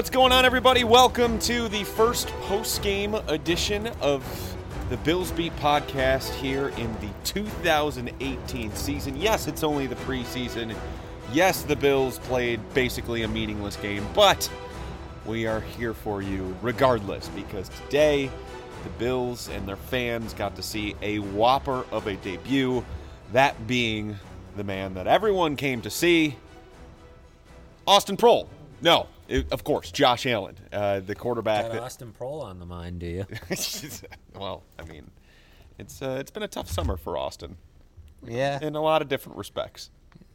What's going on, everybody? Welcome to the first post game edition of the Bills Beat podcast here in the 2018 season. Yes, it's only the preseason. Yes, the Bills played basically a meaningless game, but we are here for you regardless because today the Bills and their fans got to see a whopper of a debut, that being the man that everyone came to see, Austin Proehl. No, it, of course, Josh Allen, uh, the quarterback. Got that- Austin Proehl on the mind, do you? well, I mean, it's uh, it's been a tough summer for Austin yeah, in a lot of different respects.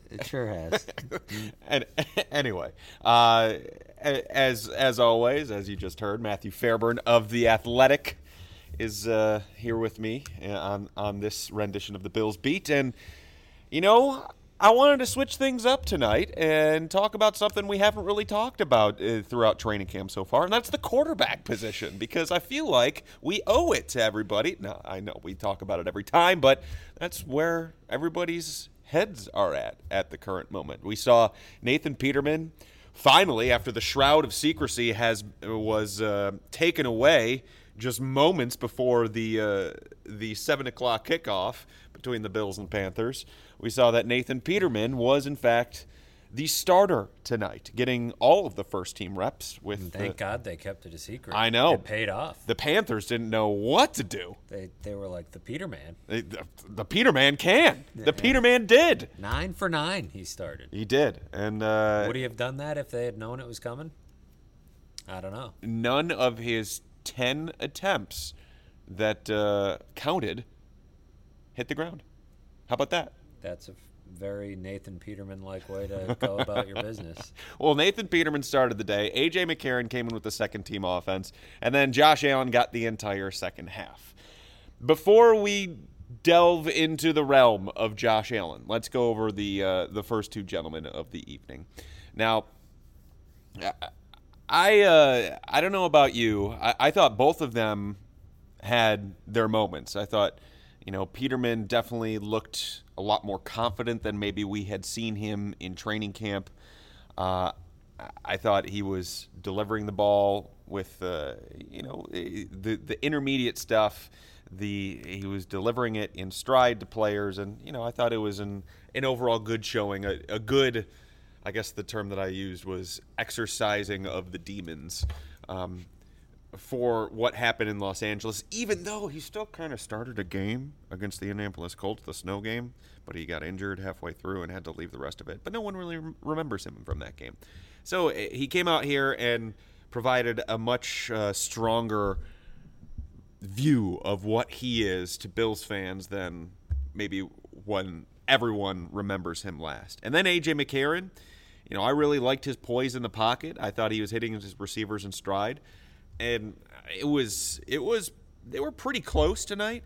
it sure has. and anyway, uh, as as always, as you just heard, Matthew Fairburn of the Athletic is uh, here with me on on this rendition of the Bills beat, and you know. I wanted to switch things up tonight and talk about something we haven't really talked about uh, throughout training camp so far, and that's the quarterback position because I feel like we owe it to everybody. Now, I know we talk about it every time, but that's where everybody's heads are at at the current moment. We saw Nathan Peterman finally, after the shroud of secrecy has was uh, taken away just moments before the uh, the seven o'clock kickoff between the Bills and Panthers. We saw that Nathan Peterman was in fact the starter tonight, getting all of the first team reps with. Thank the, God they kept it a secret. I know. It paid off. the Panthers didn't know what to do. They they were like the Peterman. They- the, the Peterman can. The Peterman did. Nine for nine, he started. He did, and uh, Would he have done that if they had known it was coming? I don't know. none of his 10 attempts that uh, counted hit the ground. How about that? That's a very Nathan Peterman like way to go about your business. Well, Nathan Peterman started the day. A.J. McCarron came in with the second team offense, and then Josh Allen got the entire second half. Before we delve into the realm of Josh Allen, let's go over the uh, the first two gentlemen of the evening. Now, I uh, I don't know about you. I, I thought both of them had their moments. I thought, you know, Peterman definitely looked a lot more confident than maybe we had seen him in training camp. Uh, I thought he was delivering the ball with, uh, you know, the the intermediate stuff. The he was delivering it in stride to players, and you know, I thought it was an an overall good showing, a, a good. I guess the term that I used was exercising of the demons. Um, for what happened in Los Angeles, even though he still kind of started a game against the Indianapolis Colts, the snow game, but he got injured halfway through and had to leave the rest of it. But no one really remembers him from that game. So eh, he came out here and provided a much uh, stronger view of what he is to Bills fans than maybe when everyone remembers him last. And then AJ McCarron, you know, I really liked his poise in the pocket. I thought he was hitting his receivers in stride, and it was it was they were pretty close tonight.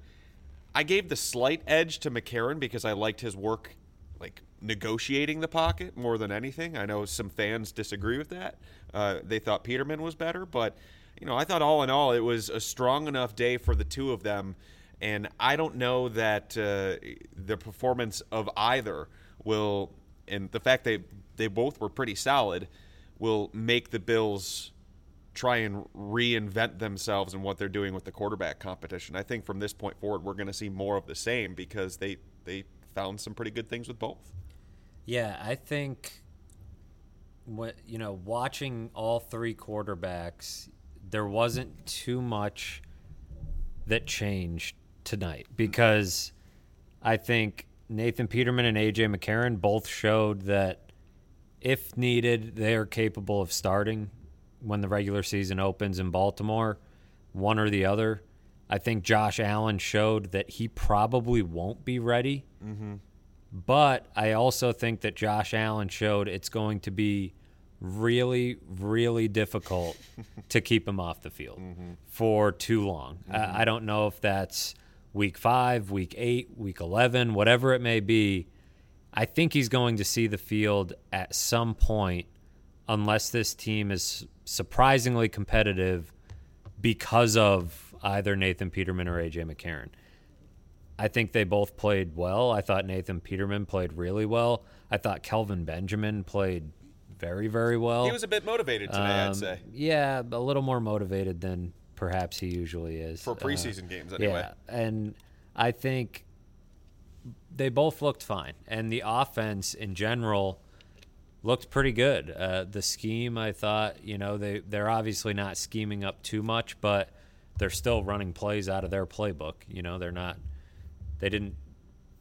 I gave the slight edge to McCarron because I liked his work, like negotiating the pocket more than anything. I know some fans disagree with that. Uh, they thought Peterman was better, but you know, I thought all in all it was a strong enough day for the two of them, and I don't know that uh, the performance of either will, and the fact they they both were pretty solid, will make the Bills try and reinvent themselves and what they're doing with the quarterback competition. I think from this point forward, we're going to see more of the same because they they found some pretty good things with both. Yeah, I think what you know, watching all three quarterbacks, there wasn't too much that changed tonight because I think Nathan Peterman and AJ McCarron both showed that if needed, they are capable of starting when the regular season opens in Baltimore, one or the other. I think Josh Allen showed that he probably won't be ready. Mm-hmm. But I also think that Josh Allen showed it's going to be really, really difficult to keep him off the field mm-hmm. for too long. I, mm-hmm. I don't know if that's week five, week eight, week 11, whatever it may be. I think he's going to see the field at some point unless this team is surprisingly competitive because of either Nathan Peterman or AJ McCarron. I think they both played well. I thought Nathan Peterman played really well. I thought Kelvin Benjamin played very, very well. He was a bit motivated today, I'd Um, say, Yeah, a little more motivated than perhaps he usually is. for Uh, preseason games anyway. Yeah, and I think they both looked fine, and the offense in general looked pretty good. Uh, the scheme, I thought, you know, they they're obviously not scheming up too much, but they're still running plays out of their playbook. You know, they're not. They didn't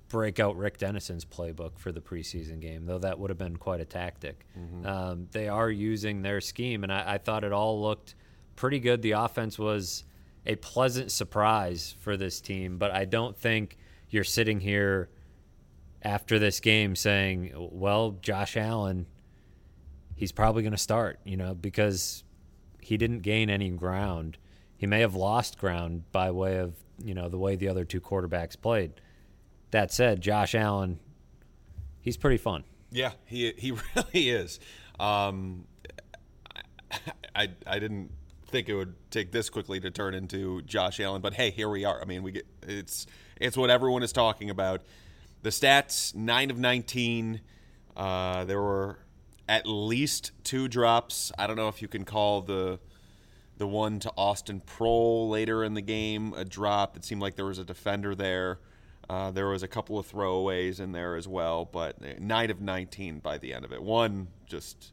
break out Rick Dennison's playbook for the preseason game, though that would have been quite a tactic. Um, they are using their scheme, and I, I thought it all looked pretty good. The offense was a pleasant surprise for this team, but I don't think you're sitting here after this game saying, well, Josh Allen, he's probably going to start, you know, because he didn't gain any ground. He may have lost ground by way of, you know, the way the other two quarterbacks played. That said, Josh Allen, he's pretty fun. Yeah, he he really is. Um, I I didn't think it would take this quickly to turn into Josh Allen, but hey, here we are. I mean, we get it's it's what everyone is talking about. The stats: nine of nineteen. Uh, there were at least two drops. I don't know if you can call the the one to Austin Proehl later in the game a drop. It seemed like there was a defender there. Uh, there was a couple of throwaways in there as well, but nine of 19 by the end of it. One just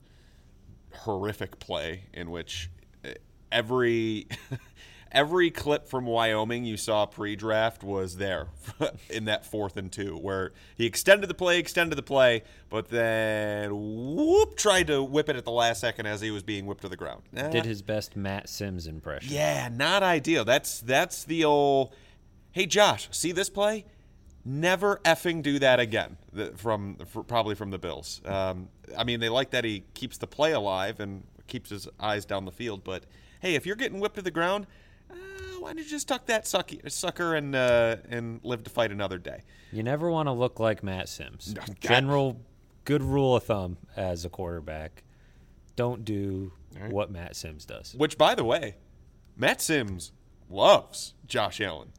horrific play in which uh, every every clip from Wyoming you saw pre-draft was there in that fourth and two, where he extended the play, extended the play, but then whoop tried to whip it at the last second as he was being whipped to the ground. Did his best Matt Simms impression. yeah, not ideal. That's that's the old. Hey Josh, see this play? Never effing do that again. From fr- probably from the Bills. Um, I mean, they like that he keeps the play alive and keeps his eyes down the field. But hey, if you're getting whipped to the ground, why don't you just tuck that sucky, sucker and uh, and live to fight another day? You never want to look like Matt Simms. that- General good rule of thumb as a quarterback. Don't do right. what Matt Simms does. Which, by the way, Matt Simms loves Josh Allen.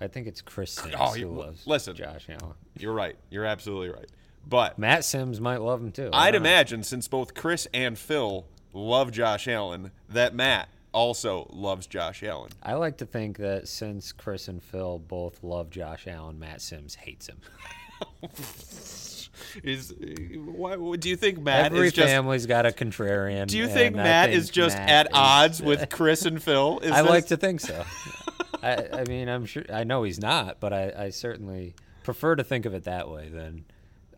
I think it's Chris Simms Oh, who loves listen. Josh Allen. You're right. You're absolutely right. But Matt Simms might love him too. I I'd know. imagine since both Chris and Phil love Josh Allen, that Matt also loves Josh Allen. I like to think that since Chris and Phil both love Josh Allen, Matt Simms hates him. Is why do you think Matt Every is just? family's got a contrarian. Do you think Matt think is just Matt at is- odds with Chris and Phil? Is I this- like to think so. I, I mean, I'm sure. I know he's not, but I, I certainly prefer to think of it that way than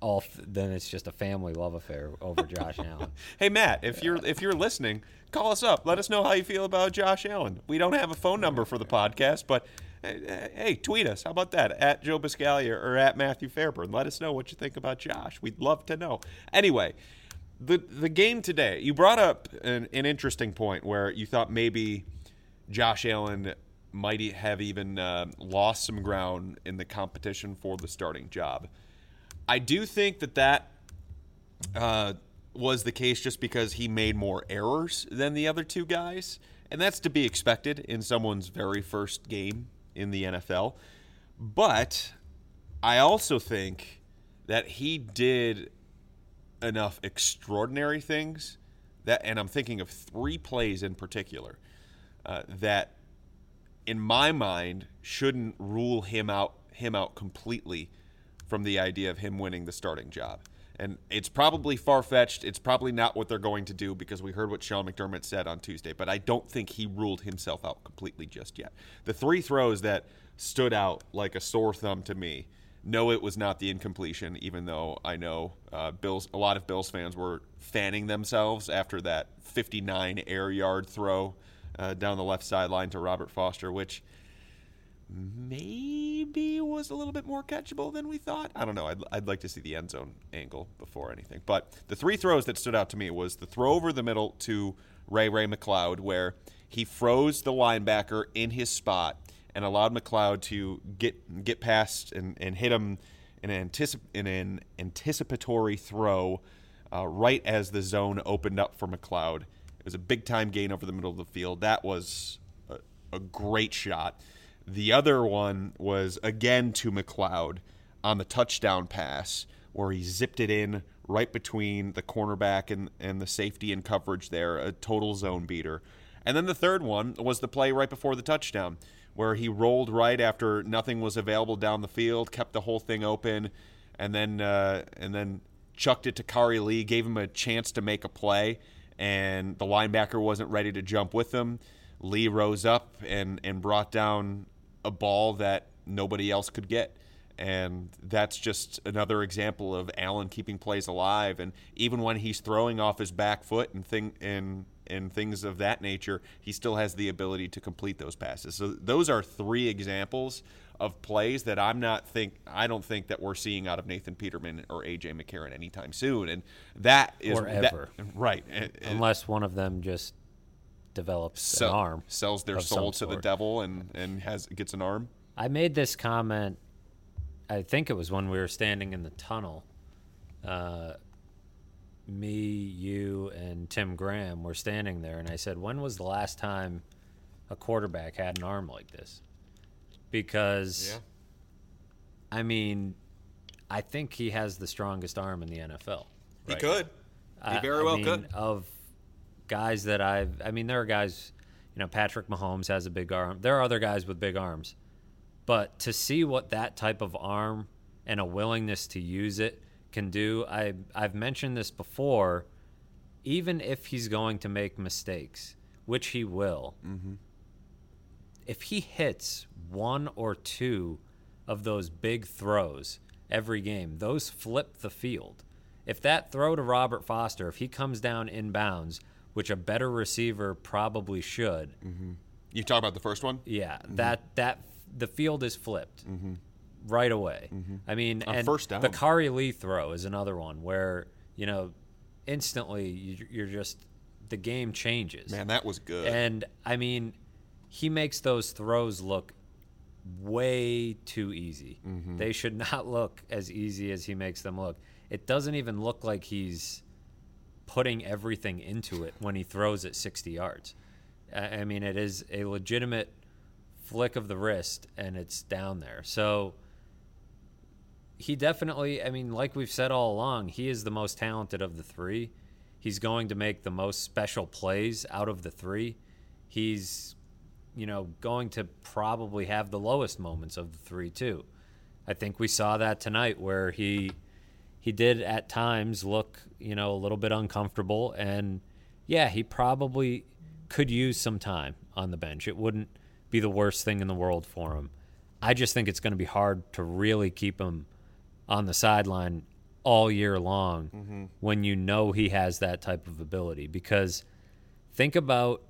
all. Then it's just a family love affair over Josh Allen. Hey Matt, if you're if you're listening, call us up. Let us know how you feel about Josh Allen. We don't have a phone number for the podcast, but hey, hey, tweet us. How about that? At Joe Buscaglia or at Matthew Fairburn. Let us know what you think about Josh. We'd love to know. Anyway, the the game today. You brought up an, an interesting point where you thought maybe Josh Allen might have even uh, lost some ground in the competition for the starting job. I do think that that uh, was the case just because he made more errors than the other two guys. And that's to be expected in someone's very first game in the NFL. But I also think that he did enough extraordinary things that, and I'm thinking of three plays in particular, uh, that in my mind shouldn't rule him out him out completely from the idea of him winning the starting job. And it's probably far fetched. It's probably not what they're going to do because we heard what Sean McDermott said on Tuesday, but I don't think he ruled himself out completely just yet. The three throws that stood out like a sore thumb to me. No, it was not the incompletion, even though I know uh, Bills. A lot of Bills fans were fanning themselves after that 59 air yard throw uh, down the left sideline to Robert Foster, which maybe was a little bit more catchable than we thought. I don't know. I'd, I'd like to see the end zone angle before anything. But the three throws that stood out to me was the throw over the middle to Ray Ray McCloud, where he froze the linebacker in his spot and allowed McCloud to get get past and, and hit him in an, anticip- in an anticipatory throw uh, right as the zone opened up for McCloud. It was a big time gain over the middle of the field. That was a, a great shot. The other one was again to McCloud on the touchdown pass where he zipped it in right between the cornerback and, and the safety and coverage there, a total zone beater. And then the third one was the play right before the touchdown, where he rolled right after nothing was available down the field, kept the whole thing open, and then uh, and then chucked it to Khari Lee, gave him a chance to make a play, and the linebacker wasn't ready to jump with him. Lee rose up and and brought down a ball that nobody else could get. And that's just another example of Allen keeping plays alive. And even when he's throwing off his back foot and thing and and things of that nature, he still has the ability to complete those passes. So those are three examples of plays that I'm not think I don't think that we're seeing out of Nathan Peterman or AJ McCarron anytime soon. And that is Or that- right. Unless one of them just develops sell- an arm. sells their soul to the devil and and has gets an arm. I made this comment. I think it was when we were standing in the tunnel. Uh, me, you, and Tim Graham were standing there, and I said, "When was the last time a quarterback had an arm like this?" Because, I mean, I think he has the strongest arm in the NFL. He could. I- He very I well mean, could. Of guys that I've, I mean, there are guys, you know, Patrick Mahomes has a big arm. There are other guys with big arms. But to see what that type of arm and a willingness to use it can do, I, I've mentioned this before, even if he's going to make mistakes, which he will, mm-hmm. if he hits one or two of those big throws every game, those flip the field. If that throw to Robert Foster, if he comes down inbounds, which a better receiver probably should, mm-hmm. You talk about the first one? yeah, mm-hmm. that that the field is flipped mm-hmm. right away. I mean, On and first down. the Khari Lee throw is another one where you know instantly you- you're just the game changes. Man, that was good. And I mean, he makes those throws look way too easy. Mm-hmm. They should not look as easy as he makes them look. It doesn't even look like he's putting everything into it when he throws it 60 yards. I mean, it is a legitimate flick of the wrist and it's down there. So he definitely, I mean, like we've said all along, he is the most talented of the three. He's going to make the most special plays out of the three. He's, you know, going to probably have the lowest moments of the three too. I think we saw that tonight where he he did at times look, you know, a little bit uncomfortable and yeah, he probably could use some time on the bench. It wouldn't be the worst thing in the world for him. I just think it's going to be hard to really keep him on the sideline all year long mm-hmm. when you know he has that type of ability because think about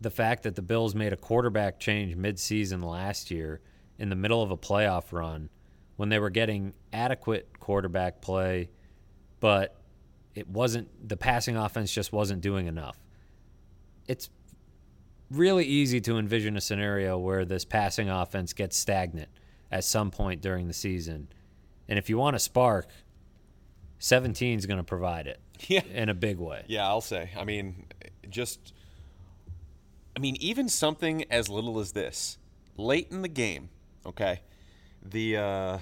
the fact that the Bills made a quarterback change midseason last year in the middle of a playoff run when they were getting adequate quarterback play, but it wasn't the passing offense just wasn't doing enough. It's really easy to envision a scenario where this passing offense gets stagnant at some point during the season. And if you want a spark, 17 is going to provide it Yeah. in a big way. Yeah, I'll say. I mean, just. I mean, even something as little as this, late in the game, okay, the uh,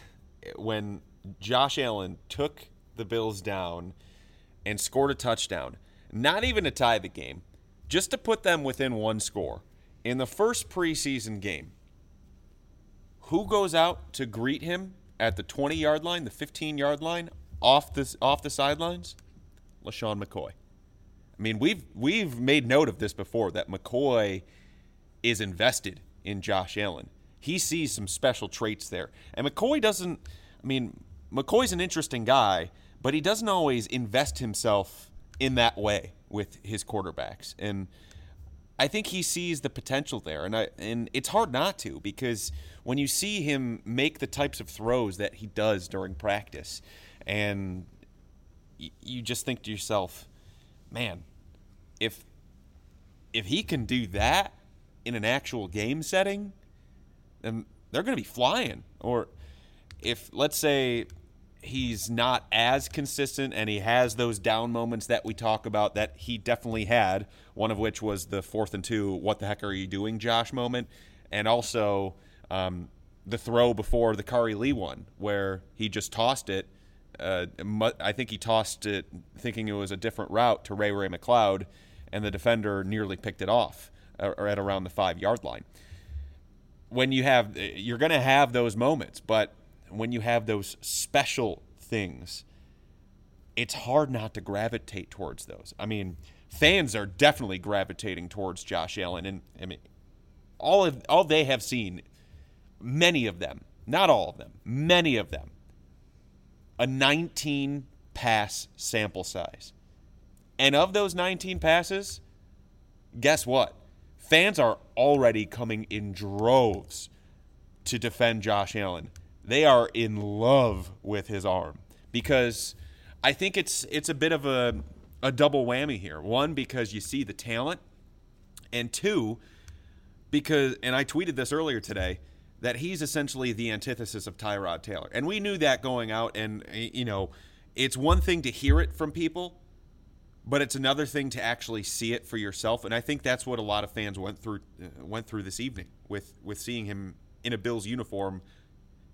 when Josh Allen took the Bills down and scored a touchdown, not even to tie the game, just to put them within one score in the first preseason game. Who goes out to greet him at the 20 yard line, the 15 yard line, off the off the sidelines? LeSean McCoy. I mean, we've we've made note of this before that McCoy is invested in Josh Allen. He sees some special traits there. And McCoy doesn't I mean, McCoy's an interesting guy, but he doesn't always invest himself in that way with his quarterbacks. And I think he sees the potential there, and I and it's hard not to because when you see him make the types of throws that he does during practice, and y- you just think to yourself, man, if if he can do that in an actual game setting, then they're going to be flying. Or if let's say he's not as consistent and he has those down moments that we talk about that he definitely had, one of which was the fourth and two, what the heck are you doing, Josh moment, and also um, the throw before the Khari Lee one, where he just tossed it. Uh, I think he tossed it thinking it was a different route to Ray Ray McCloud, and the defender nearly picked it off uh, at around the five yard line. When you have, you're going to have those moments, but when you have those special things, it's hard not to gravitate towards those. I mean, fans are definitely gravitating towards Josh Allen, and I mean, all of all they have seen, many of them, not all of them, many of them, a 19 pass sample size, and of those 19 passes, guess what? Fans are already coming in droves to defend Josh Allen. They are in love with his arm because I think it's it's a bit of a a double whammy here. One because you see the talent, and two because and I tweeted this earlier today that he's essentially the antithesis of Tyrod Taylor. And we knew that going out and you know, it's one thing to hear it from people, but it's another thing to actually see it for yourself and I think that's what a lot of fans went through uh, went through this evening with with seeing him in a Bills uniform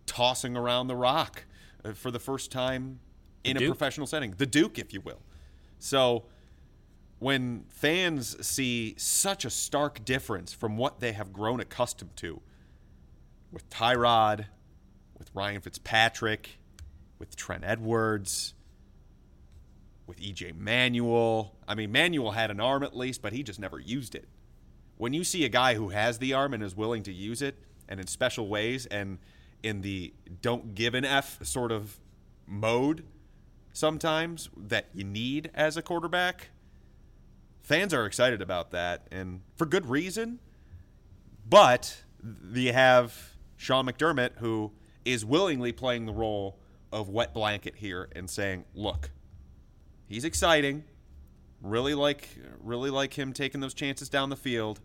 tossing around the rock uh, for the first time in a professional setting, the Duke, if you will. So when fans see such a stark difference from what they have grown accustomed to with Tyrod, with Ryan Fitzpatrick, with Trent Edwards, with EJ Manuel. I mean, Manuel had an arm at least, but he just never used it. When you see a guy who has the arm and is willing to use it, and in special ways, and in the don't give an F sort of mode, sometimes that you need as a quarterback. Fans are excited about that, and for good reason. But you have Sean McDermott, who is willingly playing the role of wet blanket here and saying, "Look, he's exciting. Really like, really like him taking those chances down the field,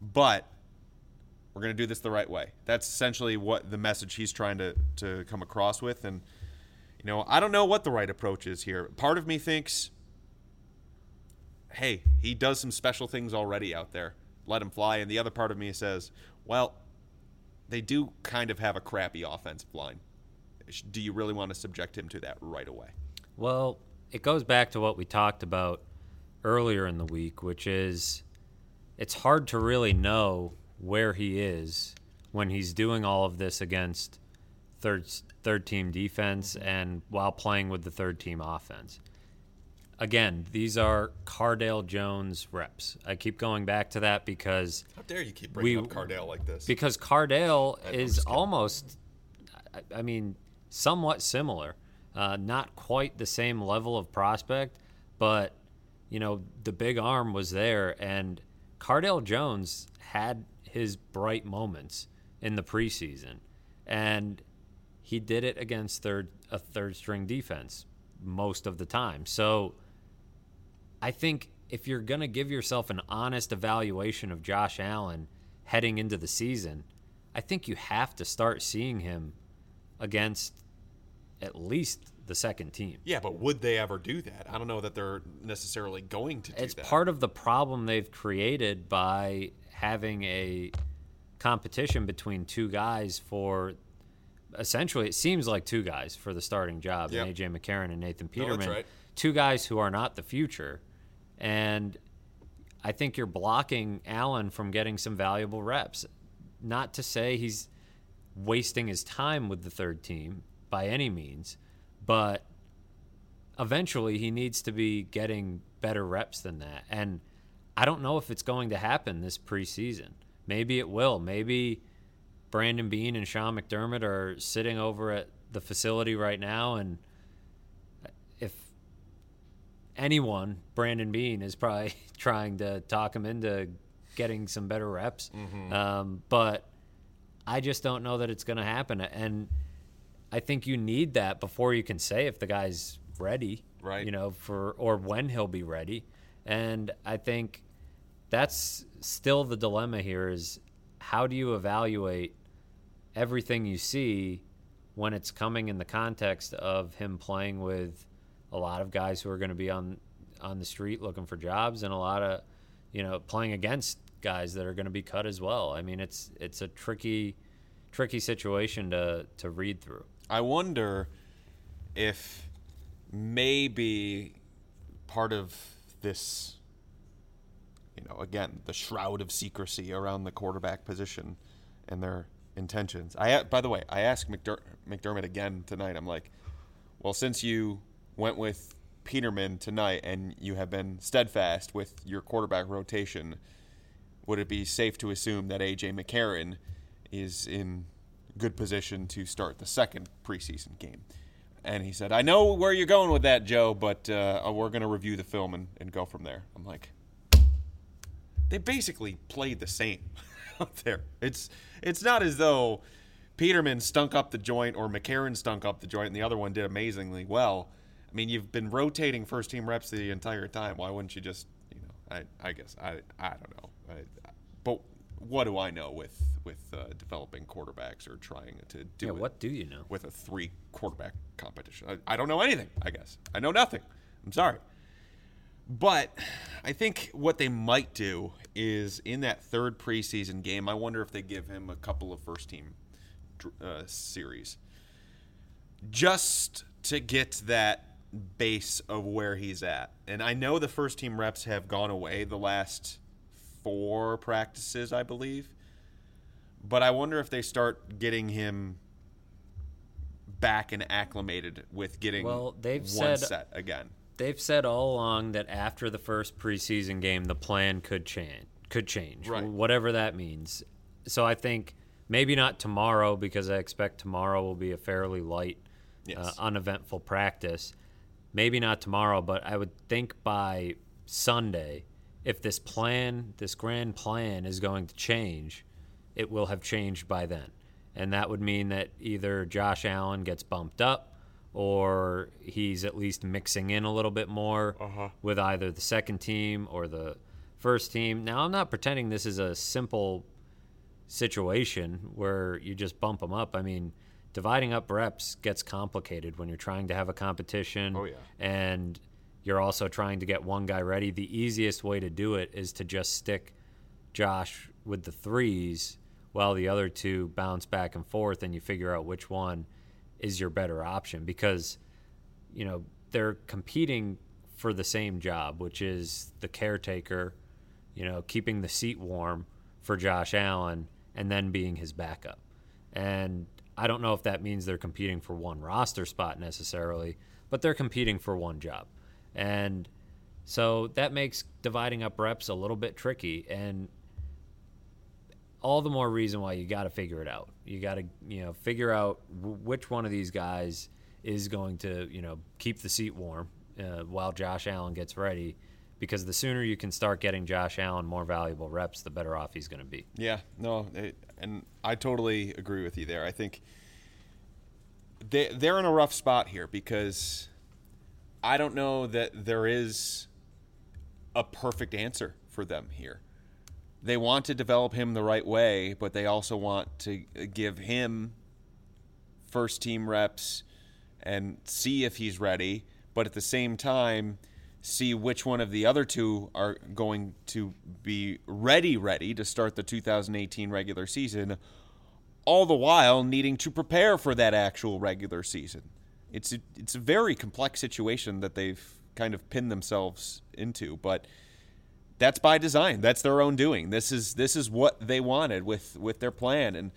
but we're going to do this the right way." That's essentially what the message he's trying to to come across with, and you know, I don't know what the right approach is here. Part of me thinks, hey, he does some special things already out there. Let him fly. And the other part of me says, well, they do kind of have a crappy offensive line. Do you really want to subject him to that right away? Well, it goes back to what we talked about earlier in the week, which is it's hard to really know where he is when he's doing all of this against third third team defense and while playing with the third team offense. Again, these are Cardale Jones reps. I keep going back to that because how dare you keep bringing we, up Cardale like this? Because Cardale is almost, I mean, somewhat similar. Uh, not quite the same level of prospect, but you know the big arm was there, and Cardale Jones had his bright moments in the preseason, and he did it against third a third string defense most of the time. So I think if you're going to give yourself an honest evaluation of Josh Allen heading into the season, I think you have to start seeing him against at least the second team. Yeah, but would they ever do that? I don't know that they're necessarily going to It's that. part of the problem they've created by having a competition between two guys for essentially it seems like two guys for the starting job, yep. AJ McCarron and Nathan Peterman. No, right. Two guys who are not the future. And I think you're blocking Allen from getting some valuable reps. Not to say he's wasting his time with the third team by any means, but eventually he needs to be getting better reps than that. And I don't know if it's going to happen this preseason. Maybe it will. Maybe Brandon Beane and Sean McDermott are sitting over at the facility right now, and if anyone, Brandon Beane is probably trying to talk him into getting some better reps. Mm-hmm. Um, but I just don't know that it's going to happen, and I think you need that before you can say if the guy's ready, right? You know, for or when he'll be ready, and I think that's still the dilemma here: is how do you evaluate everything you see when it's coming in the context of him playing with a lot of guys who are going to be on on the street looking for jobs and a lot of you know playing against guys that are going to be cut as well. I mean it's it's a tricky tricky situation to to read through. I wonder if maybe part of this, you know, again, the shroud of secrecy around the quarterback position and their intentions. I, by the way, I asked McDer- McDermott again tonight. I'm like, well, since you went with Peterman tonight and you have been steadfast with your quarterback rotation, would it be safe to assume that AJ McCarron is in good position to start the second preseason game? And he said, I know where you're going with that, Joe, but uh, we're going to review the film and, and go from there. I'm like, they basically played the same out there. It's it's not as though Peterman stunk up the joint or McCarron stunk up the joint and the other one did amazingly well. I mean, you've been rotating first team reps the entire time. Why wouldn't you just, you know, I, I guess I, I don't know. I, but what do I know with with uh, developing quarterbacks or trying to do Yeah, it what do you know? with a three quarterback competition? I, I don't know anything. I guess I know nothing. I'm sorry. But I think what they might do is in that third preseason game, I wonder if they give him a couple of first team uh, series just to get that base of where he's at. And I know the first team reps have gone away the last four practices, I believe. But I wonder if they start getting him back and acclimated with getting Well, they've one said- set again. They've said all along that after the first preseason game, the plan could change. Could change, Right. whatever that means. So I think maybe not tomorrow because I expect tomorrow will be a fairly light, uh, uneventful practice. Maybe not tomorrow, but I would think by Sunday, if this plan, this grand plan, is going to change, it will have changed by then, and that would mean that either Josh Allen gets bumped up or he's at least mixing in a little bit more Uh-huh. with either the second team or the first team. Now, I'm not pretending this is a simple situation where you just bump them up. I mean, dividing up reps gets complicated when you're trying to have a competition Oh, yeah. and you're also trying to get one guy ready. The easiest way to do it is to just stick Josh with the threes while the other two bounce back and forth and you figure out which one is your better option because you know they're competing for the same job which is the caretaker you know keeping the seat warm for Josh Allen and then being his backup and I don't know if that means they're competing for one roster spot necessarily but they're competing for one job and so that makes dividing up reps a little bit tricky and all the more reason why you got to figure it out. You got to, you know, figure out w- which one of these guys is going to, you know, keep the seat warm uh, while Josh Allen gets ready. Because the sooner you can start getting Josh Allen more valuable reps, the better off he's going to be. Yeah, no, it, and I totally agree with you there. I think they they're in a rough spot here because I don't know that there is a perfect answer for them here. They want to develop him the right way, but they also want to give him first team reps and see if he's ready, but at the same time see which one of the other two are going to be ready ready to start the 2018 regular season all the while needing to prepare for that actual regular season. It's a, it's a very complex situation that they've kind of pinned themselves into, but that's by design. That's their own doing. This is this is what they wanted with with their plan and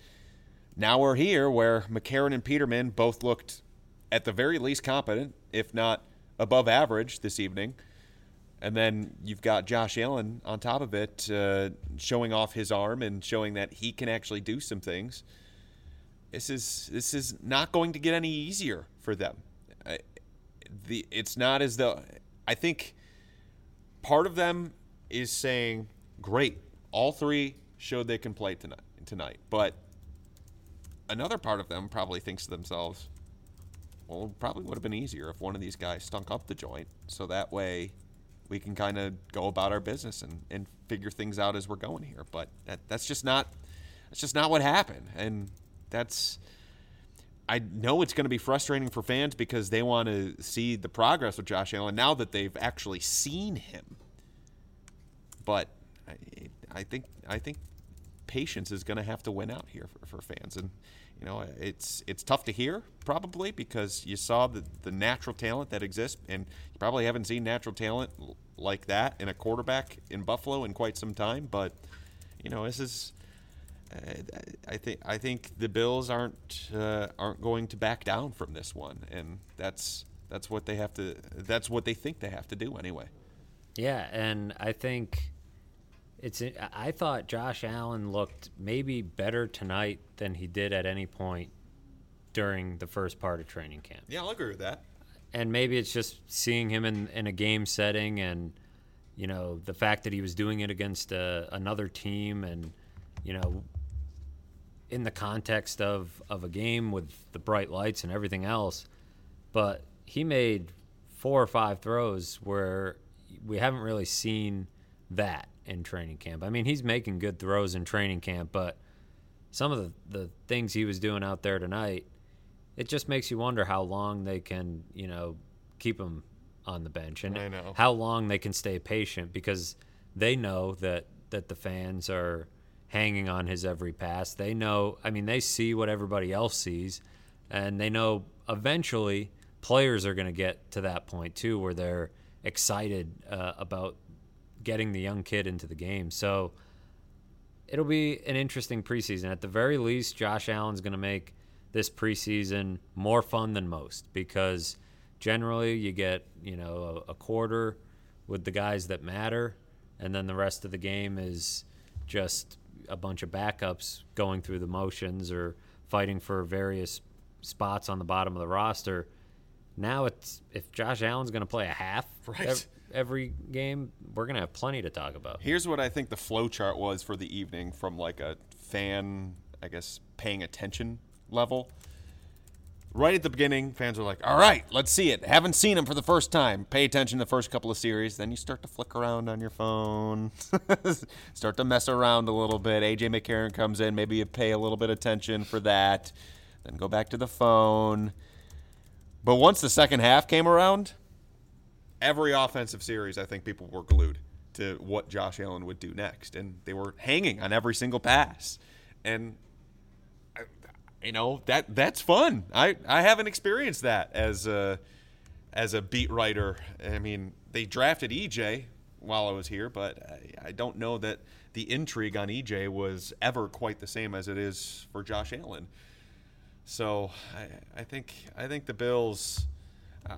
now we're here where McCarron and Peterman both looked at the very least competent, if not above average this evening. And then you've got Josh Allen on top of it, uh, showing off his arm and showing that he can actually do some things. This is this is not going to get any easier for them. The it's not as though I think part of them is saying, "Great, all three showed they can play tonight." Tonight, but another part of them probably thinks to themselves, well, it probably would have been easier if one of these guys stunk up the joint. So that way we can kind of go about our business and, and figure things out as we're going here. But that, that's just not that's just not what happened. And that's I know it's going to be frustrating for fans because they want to see the progress with Josh Allen now that they've actually seen him. But I, I think I think patience is going to have to win out here for, for fans. And you know, it's it's tough to hear probably because you saw the the natural talent that exists, and you probably haven't seen natural talent like that in a quarterback in Buffalo in quite some time. But you know, this is. I think I think the Bills aren't uh, aren't going to back down from this one, and that's that's what they have to. That's what they think they have to do anyway. Yeah, and I think it's. I thought Josh Allen looked maybe better tonight than he did at any point during the first part of training camp. Yeah, I'll agree with that. And maybe it's just seeing him in, in a game setting and, you know, the fact that he was doing it against a, uh, another team and, you know, in the context of, of a game with the bright lights and everything else. But he made four or five throws where we haven't really seen that in training camp. I mean, he's making good throws in training camp, but some of the, the things he was doing out there tonight, it just makes you wonder how long they can, you know, keep him on the bench and how long they can stay patient because they know that that the fans are hanging on his every pass. They know, I mean, they see what everybody else sees, and they know eventually players are going to get to that point too where they're excited uh, about getting the young kid into the game. So it'll be an interesting preseason. At the very least, Josh Allen's going to make this preseason more fun than most because generally you get, you know, a, a quarter with the guys that matter and then the rest of the game is just a bunch of backups going through the motions or fighting for various spots on the bottom of the roster. Now it's if Josh Allen's going to play a half right. every, every, game, we're going to have plenty to talk about. Here's what I think the flow chart was for the evening from like a fan, I guess, paying attention level. Right at the beginning, fans are like, "All right, let's see it. Haven't seen him for the first time. Pay attention to the first couple of series. Then you start to flick around on your phone, start to mess around a little bit. AJ McCarron comes in. Maybe you pay a little bit of attention for that. Then go back to the phone." But once the second half came around, every offensive series, I think people were glued to what Josh Allen would do next, and they were hanging on every single pass. And you know that that's fun. I I haven't experienced that as a as a beat writer. I mean, they drafted EJ while I was here, but I, I don't know that the intrigue on EJ was ever quite the same as it is for Josh Allen. So I, I think I think the Bills.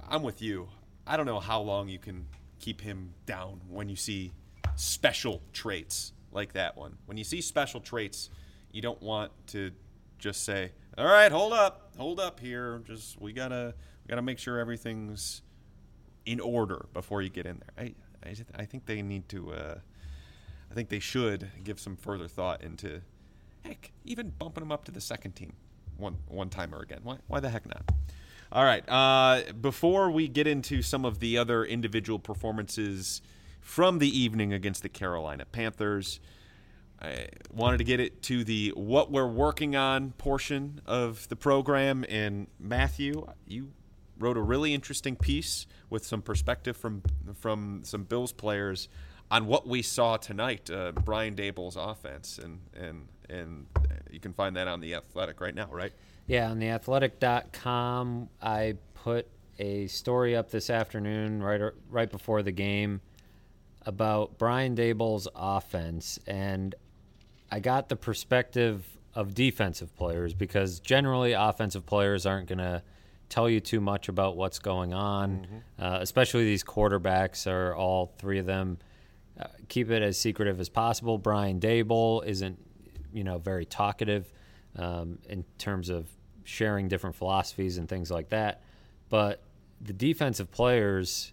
I'm with you. I don't know how long you can keep him down when you see special traits like that one. When you see special traits, you don't want to just say, "All right, hold up, hold up here. Just we gotta we gotta make sure everything's in order before you get in there." I I, I think they need to. Uh, I think they should give some further thought into, heck, even bumping them up to the second team one one timer again. Why why the heck not? All right. Uh, before we get into some of the other individual performances from the evening against the Carolina Panthers, I wanted to get it to the what we're working on portion of the program. And Matthew, you wrote a really interesting piece with some perspective from from some Bills players on what we saw tonight, uh, Brian Daboll's offense, and and and you can find that on the Athletic right now, right? Yeah, on the Athletic.com, I put a story up this afternoon, right right before the game, about Brian Daboll's offense, and I got the perspective of defensive players because generally offensive players aren't going to tell you too much about what's going on, mm-hmm. uh, especially these quarterbacks are all three of them. Uh, keep it as secretive as possible. Brian Daboll isn't you know very talkative um, in terms of sharing different philosophies and things like that. But the defensive players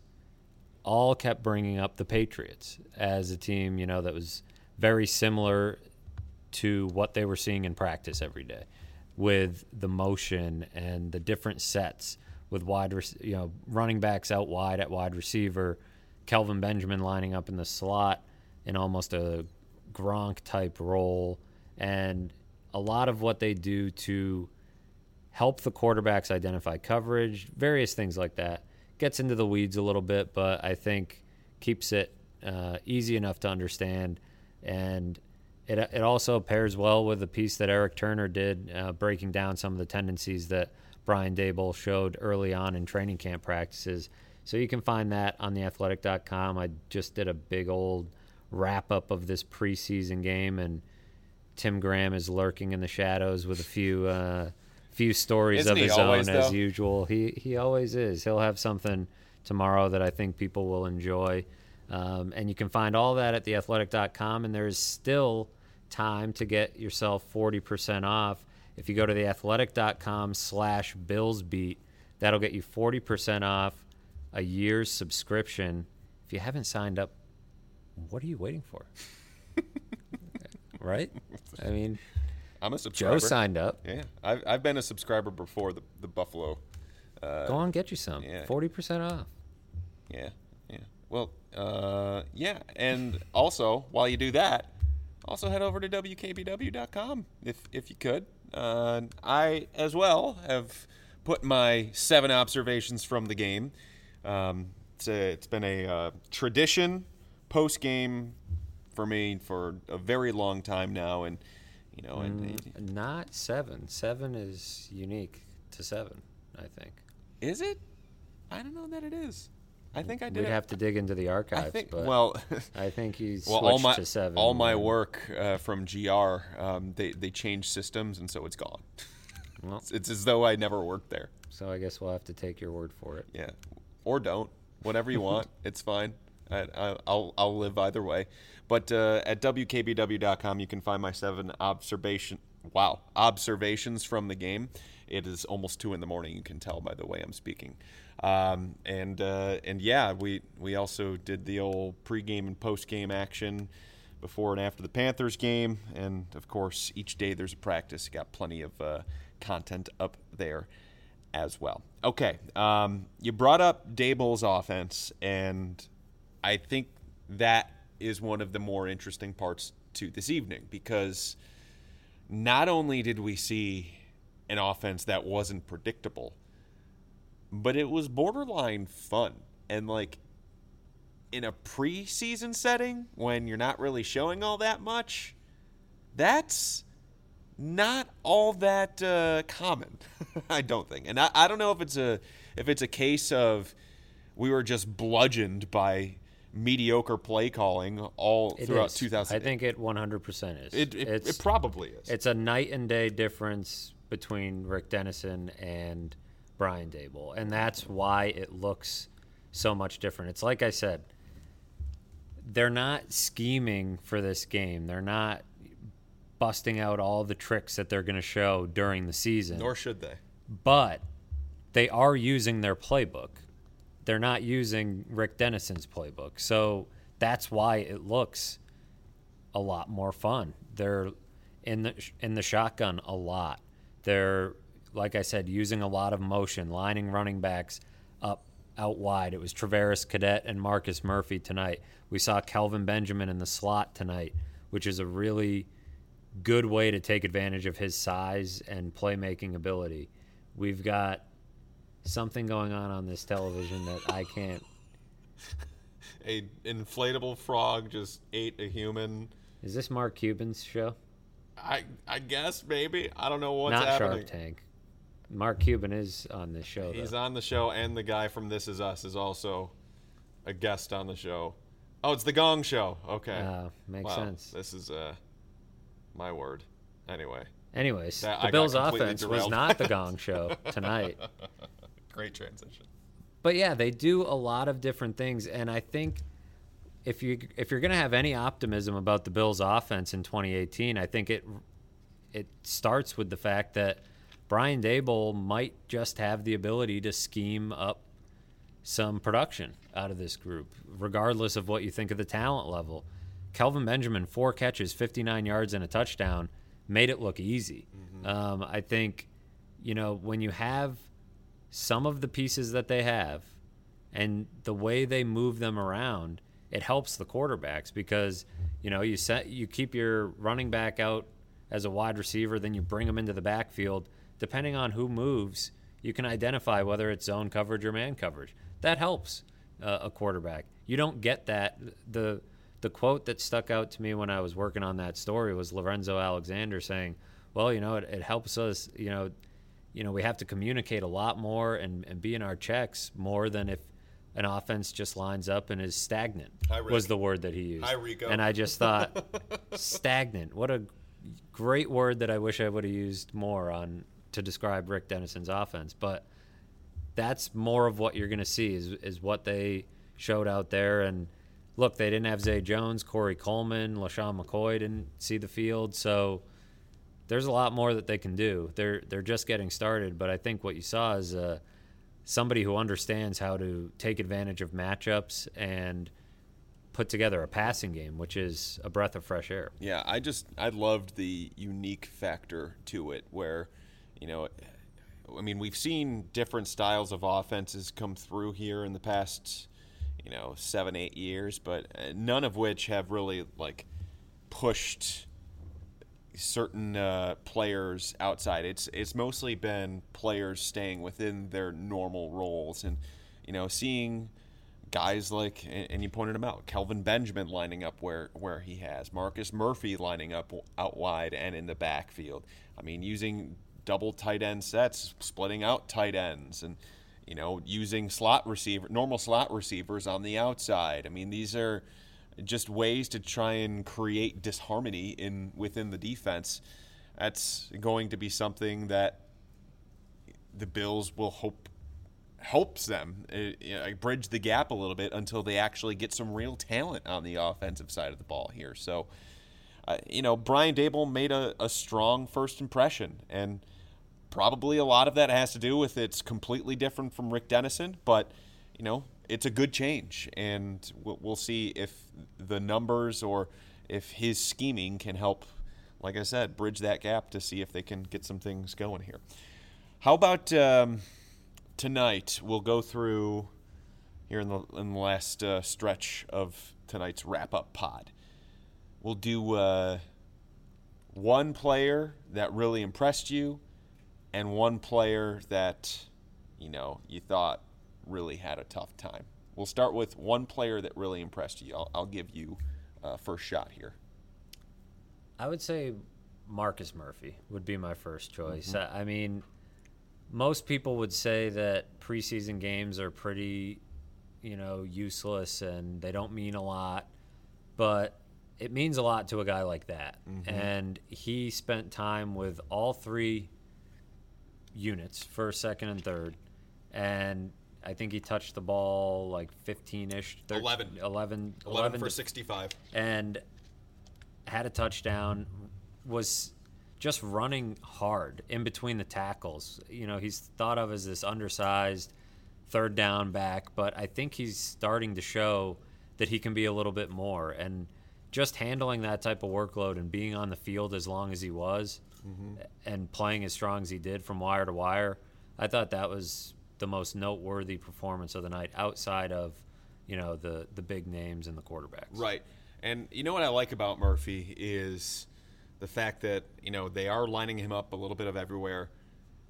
all kept bringing up the Patriots as a team, you know, that was very similar to what they were seeing in practice every day with the motion and the different sets with wide, you know, running backs out wide at wide receiver, Kelvin Benjamin lining up in the slot in almost a Gronk type role, and a lot of what they do to help the quarterbacks identify coverage, various things like that. Gets into the weeds a little bit, but I think keeps it uh, easy enough to understand. And it it also pairs well with the piece that Eric Turner did, uh, breaking down some of the tendencies that Brian Daboll showed early on in training camp practices. So you can find that on theathletic.com. I just did a big old wrap up of this preseason game, and Tim Graham is lurking in the shadows with a few uh, few stories Isn't of his always, own as usual. He he always is. He'll have something tomorrow that I think people will enjoy. Um, and you can find all that at theathletic.com. And there is still time to get yourself 40% off. If you go to theathletic.com slash billsbeat, that'll get you 40% off a year's subscription. If you haven't signed up, what are you waiting for? right? I mean, I'm a subscriber. Joe signed up. Yeah, I've, I've been a subscriber before the the Buffalo. Uh, Go on, get you some. yeah. 40% off. Yeah, yeah. Well, uh, yeah, and also while you do that, also head over to wkbw.com if if you could. Uh, I as well have put my seven observations from the game. Um, it's, a, it's been a uh, tradition post game for me for a very long time now, and you know, and Mm, Not seven. Seven is unique to seven, I think. is it? I don't know that it is. I think I did. We'd it. have to dig into the archives, I think. but Well. I think he switched well, all my to seven. all my work uh, from GR, um, they they changed systems, and so it's gone. Well, It's, it's as though I never worked there. so I guess we'll have to take your word for it. Yeah, or don't, whatever you want. it's fine. I, I, I'll I'll live either way. But uh, at wkbw.com, you can find my seven observation. Wow, observations from the game. It is almost two in the morning. You can tell by the way I'm speaking. Um, and uh, and yeah, we we also did the old pregame and postgame action before and after the Panthers game, and of course, each day there's a practice. Got plenty of uh, content up there as well. Okay, um, you brought up Daboll's offense, and I think that is one of the more interesting parts to this evening because not only did we see an offense that wasn't predictable, but it was borderline fun. And like in a preseason setting when you're not really showing all that much, that's not all that uh, common. I don't think, and I, I don't know if it's a if it's a case of we were just bludgeoned by mediocre play calling all It throughout is. 2000. I think it 100% is. it it, it's, it probably is. it's a night and day difference between Rick Dennison and Brian Daboll, and that's why it looks so much different. It's like I said, they're not scheming for this game. They're not busting out all the tricks that they're going to show during the season. Nor should they. but they are using their playbook. They're not using Rick Dennison's playbook. So that's why it looks a lot more fun. They're in the in the shotgun a lot. They're like I said using a lot of motion, lining running backs up out wide. It was Travaris Cadet and Marcus Murphy tonight. We saw Kelvin Benjamin in the slot tonight, which is a really good way to take advantage of his size and playmaking ability. We've got something going on on this television that I can't. A inflatable frog just ate a human. Is this Mark Cuban's show? I I guess maybe I don't know what's Not happening. Shark Tank. Mark Cuban is on this show. He's though. on the show, and the guy from This Is Us is also a guest on the show. Oh, it's the Gong Show. Okay, Uh, makes Wow, sense. This is uh, my word. Anyway, Anyways, That- the got Bills' offense was not the Gong Show tonight. great transition. But yeah, they do a lot of different things, and I think if you if you're going to have any optimism about the Bills' offense in 2018, I think it it starts with the fact that Brian Daboll might just have the ability to scheme up some production out of this group, regardless of what you think of the talent level. Kelvin Benjamin, four catches, 59 yards, and a touchdown, made it look easy. Um, I think, you know, when you have some of the pieces that they have and the way they move them around, it helps the quarterbacks because, you know, you set you keep your running back out as a wide receiver, then you bring them into the backfield. Depending on who moves, you can identify whether it's zone coverage or man coverage. That helps uh, a quarterback. You don't get that the the quote that stuck out to me when I was working on that story was Lorenzo Alexander saying, "Well, you know, it, it helps us. You know, you know, we have to communicate a lot more and, and be in our checks more than if." An offense just lines up and is stagnant was the word that he used. Hi. And I just thought, stagnant. What a great word that I wish I would have used more on to describe Rick Dennison's offense. But that's more of what you're going to see is is what they showed out there. And look, they didn't have Zay Jones, Corey Coleman, LeSean McCoy didn't see the field, so there's a lot more that they can do. They're they're just getting started, but I think what you saw is uh, somebody who understands how to take advantage of matchups and put together a passing game, which is a breath of fresh air. Yeah, I just I loved the unique factor to it where, you know, I mean, we've seen different styles of offenses come through here in the past, you know, 7 8 years, but uh, none of which have really like pushed certain uh, players outside. It's it's mostly been players staying within their normal roles and you know, seeing guys like and you pointed them out kelvin benjamin lining up where where he has marcus murphy lining up out wide and in the backfield i mean using double tight end sets splitting out tight ends and you know using slot receiver normal slot receivers on the outside i mean these are just ways to try and create disharmony in within the defense that's going to be something that the bills will hope helps them you know, bridge the gap a little bit until they actually get some real talent on the offensive side of the ball here. So, uh, you know, Brian Daboll made a, a strong first impression, and probably a lot of that has to do with it's completely different from Rick Dennison, but you know, it's a good change, and we'll, see if the numbers or if his scheming can help. Like I said, bridge that gap to see if they can get some things going here. How about um, tonight we'll go through here in the in the last uh, stretch of tonight's wrap up pod. We'll do uh, one player that really impressed you, and one player that you know you thought really had a tough time. We'll start with one player that really impressed you. I'll, I'll give you uh, first shot here. I would say Marcus Murphy would be my first choice. Mm-hmm. I mean, most people would say that preseason games are pretty, you know, useless and they don't mean a lot, but it means a lot to a guy like that. Mm-hmm. And he spent time with all three units, first, second, and third. And I think he touched the ball like 15 ish. 11. 11. 11, 11 for 65. And had a touchdown, was just running hard in between the tackles. You know, he's thought of as this undersized third down back, but I think he's starting to show that he can be a little bit more. And just handling that type of workload and being on the field as long as he was mm-hmm. and playing as strong as he did from wire to wire, I thought that was the most noteworthy performance of the night outside of, you know, the the big names and the quarterbacks. Right. And you know what I like about Murphy is the fact that you know they are lining him up a little bit of everywhere,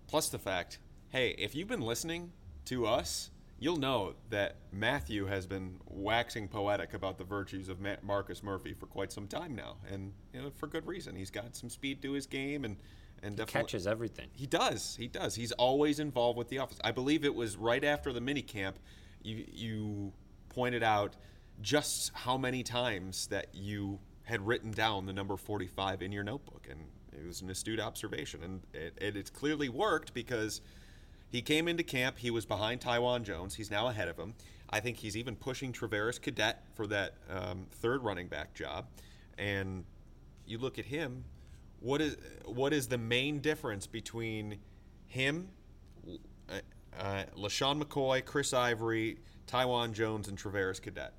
plus the fact, hey, if you've been listening to us, you'll know that Matthew has been waxing poetic about the virtues of Marcus Murphy for quite some time now, and you know for good reason. He's got some speed to his game, and and he catches everything. He does. He does. He's always involved with the office. I believe it was right after the mini camp. You you pointed out just how many times that you had written down the number 45 in your notebook. And it was an astute observation. And it, it, it's clearly worked because he came into camp. He was behind Taiwan Jones. He's now ahead of him. I think he's even pushing Travaris Cadet for that um, third running back job. And you look at him. What is what is the main difference between him, uh, uh, LeSean McCoy, Chris Ivory, Taiwan Jones, and Travaris Cadet?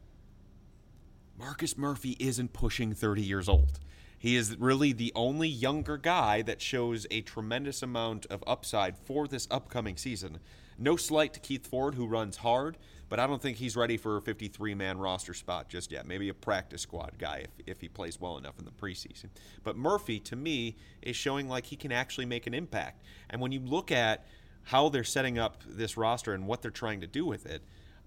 Marcus Murphy isn't pushing 30 years old. He is really the only younger guy that shows a tremendous amount of upside for this upcoming season. No slight to Keith Ford, who runs hard, but I don't think he's ready for a 53 man roster spot just yet. Maybe a practice squad guy if, if he plays well enough in the preseason. But Murphy, to me, is showing like he can actually make an impact. And when you look at how they're setting up this roster and what they're trying to do with it,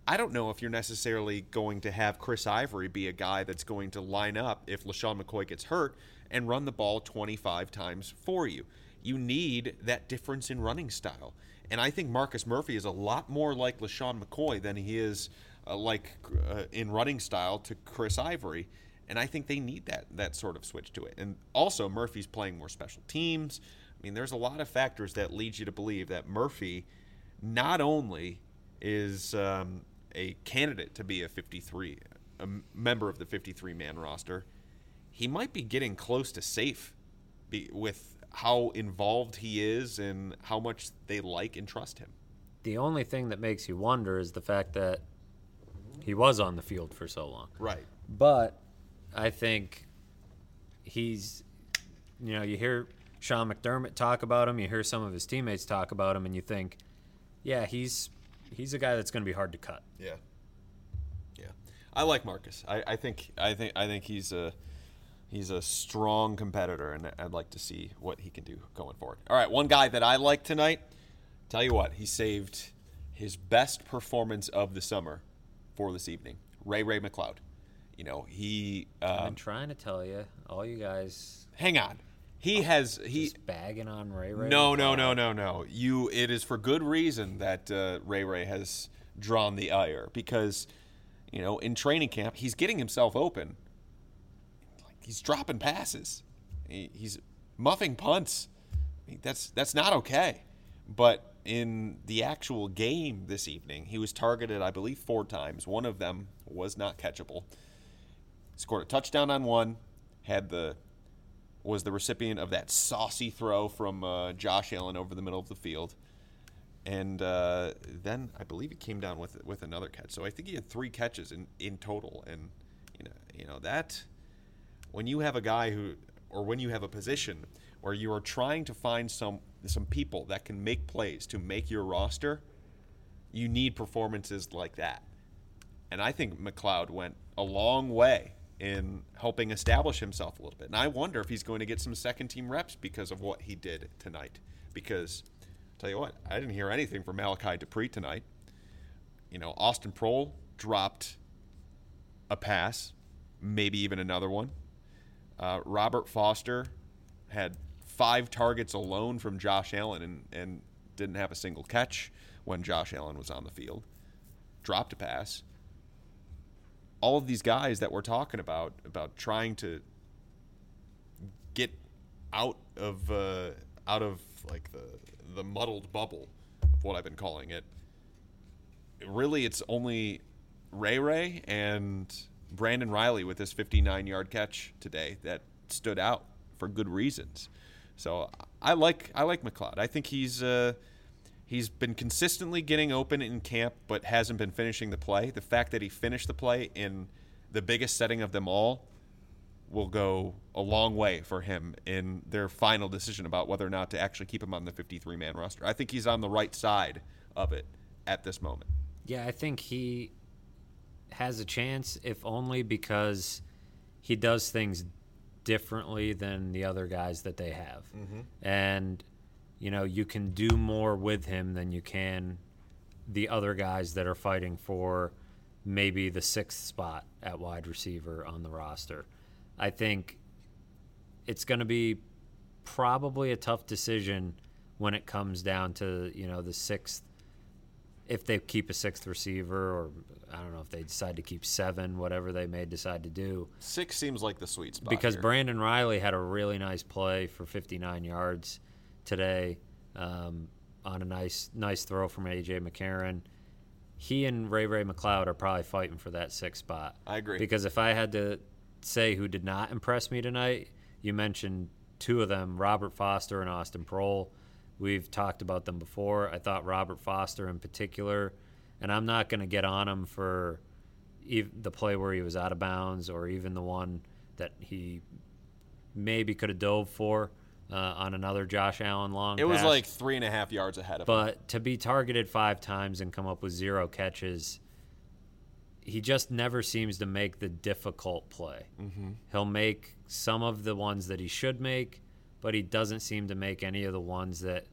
I don't know if you're necessarily going to have Chris Ivory be a guy that's going to line up if LeSean McCoy gets hurt and run the ball 25 times for you. You need that difference in running style. And I think Marcus Murphy is a lot more like LeSean McCoy than he is uh, like uh, in running style to Chris Ivory. And I think they need that that sort of switch to it. And also Murphy's playing more special teams. I mean, there's a lot of factors that lead you to believe that Murphy not only is um, a candidate to be a 53, a member of the 53 man roster, he might be getting close to safe be, with how involved he is and how much they like and trust him. The only thing that makes you wonder is the fact that he was on the field for so long. Right. But I think he's, you know, you hear Sean McDermott talk about him, you hear some of his teammates talk about him, and you think, yeah, he's he's a guy that's going to be hard to cut. Yeah. Yeah. I like Marcus. I, I think I think I think he's a he's a strong competitor, and I'd like to see what he can do going forward. All right, one guy that I like tonight. Tell you what, he saved his best performance of the summer for this evening. Ray Ray McCloud. You know he. I've Um, been trying to tell you, all you guys hang on. He has he. just bagging on Ray Ray. No, no, no, no, no. You. It is for good reason that uh, Ray Ray has drawn the ire because, you know, in training camp he's getting himself open. Like he's dropping passes, he, he's muffing punts. I mean, that's that's not okay. But in the actual game this evening, he was targeted, I believe, four times. One of them was not catchable. Scored a touchdown on one. Had the was the recipient of that saucy throw from uh, Josh Allen over the middle of the field, and uh, then I believe he came down with with another catch. So I think he had three catches in, in total, and you know you know that when you have a guy who or when you have a position where you are trying to find some some people that can make plays to make your roster, you need performances like that. And I think McCloud went a long way in helping establish himself a little bit. And I wonder if he's going to get some second team reps because of what he did tonight. Because, tell you what, I didn't hear anything from Malachi Dupree tonight. You know, Austin Proehl dropped a pass, maybe even another one. Uh, Robert Foster had five targets alone from Josh Allen and, and didn't have a single catch when Josh Allen was on the field. Dropped a pass all of these guys that we're talking about about trying to get out of uh, out of like the the muddled bubble of what I've been calling it. Really, it's only Ray Ray and Brandon Riley with this 59 yard catch today that stood out for good reasons. So I like I like McCloud. I think he's uh, he's been consistently getting open in camp, but hasn't been finishing the play. The fact that he finished the play in the biggest setting of them all will go a long way for him in their final decision about whether or not to actually keep him on the 53 man roster. I think he's on the right side of it at this moment. Yeah, I think he has a chance, if only because he does things differently than the other guys that they have. Mm-hmm. And, you know, you can do more with him than you can the other guys that are fighting for maybe the sixth spot at wide receiver on the roster. I think it's going to be probably a tough decision when it comes down to, you know, the sixth if they keep a sixth receiver, or I don't know if they decide to keep seven, whatever they may decide to do. Six seems like the sweet spot. Because here. Brandon Riley had a really nice play for 59 yards today um, on a nice nice throw from AJ McCarron. He and Ray Ray McCloud are probably fighting for that sixth spot. I agree. Because if I had to say who did not impress me tonight, you mentioned two of them, Robert Foster and Austin Proehl. We've talked about them before. I thought Robert Foster in particular, and I'm not going to get on him for ev- the play where he was out of bounds or even the one that he maybe could have dove for uh, on another Josh Allen long. it was pass. like three and a half yards ahead of him. But to be targeted five times and come up with zero catches, he just never seems to make the difficult play. Mm-hmm. He'll make some of the ones that he should make, but he doesn't seem to make any of the ones that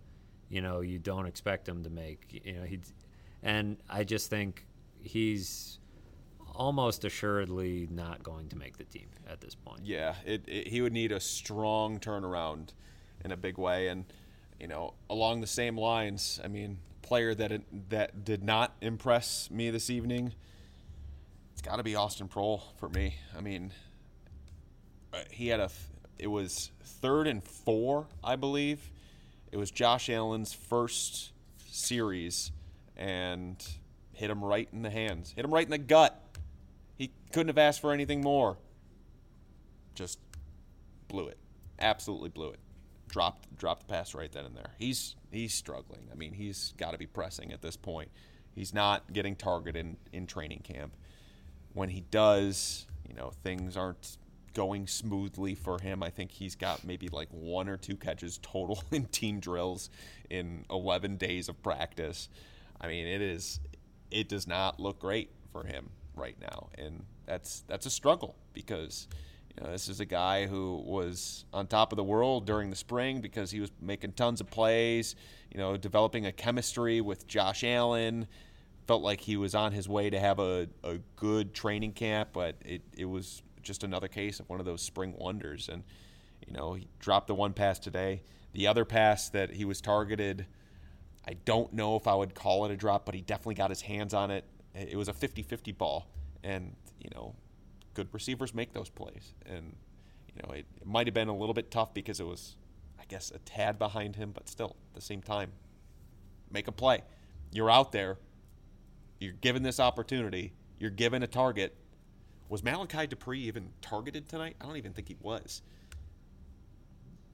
you know you don't expect him to make. You know, he and I just think he's almost assuredly not going to make the team at this point. Yeah, it, it, he would need a strong turnaround in a big way, and you know, along the same lines. I mean, player that it, that did not impress me this evening. It's got to be Austin Proehl for me. I mean, uh, he had a. It was third and four, I believe. It was Josh Allen's first series, and hit him right in the hands. Hit him right in the gut. He couldn't have asked for anything more. Just blew it. Absolutely blew it. Dropped dropped the pass right then and there. He's he's struggling. I mean, he's got to be pressing at this point. He's not getting targeted in, in training camp. When he does, you know, things aren't going smoothly for him. I think he's got maybe like one or two catches total in team drills in 11 days of practice. I mean, it is it does not look great for him right now, and that's that's a struggle because you know this is a guy who was on top of the world during the spring because he was making tons of plays, you know, developing a chemistry with Josh Allen. Felt like he was on his way to have a, a good training camp, but it, it was just another case of one of those spring wonders. And, you know, he dropped the one pass today. The other pass that he was targeted, I don't know if I would call it a drop, but he definitely got his hands on it. It was a 50 50 ball. And, you know, good receivers make those plays. And, you know, it, it might have been a little bit tough because it was, I guess, a tad behind him, but still, at the same time, make a play. You're out there, you're given this opportunity, you're given a target. Was Malachi Dupree even targeted tonight? I don't even think he was.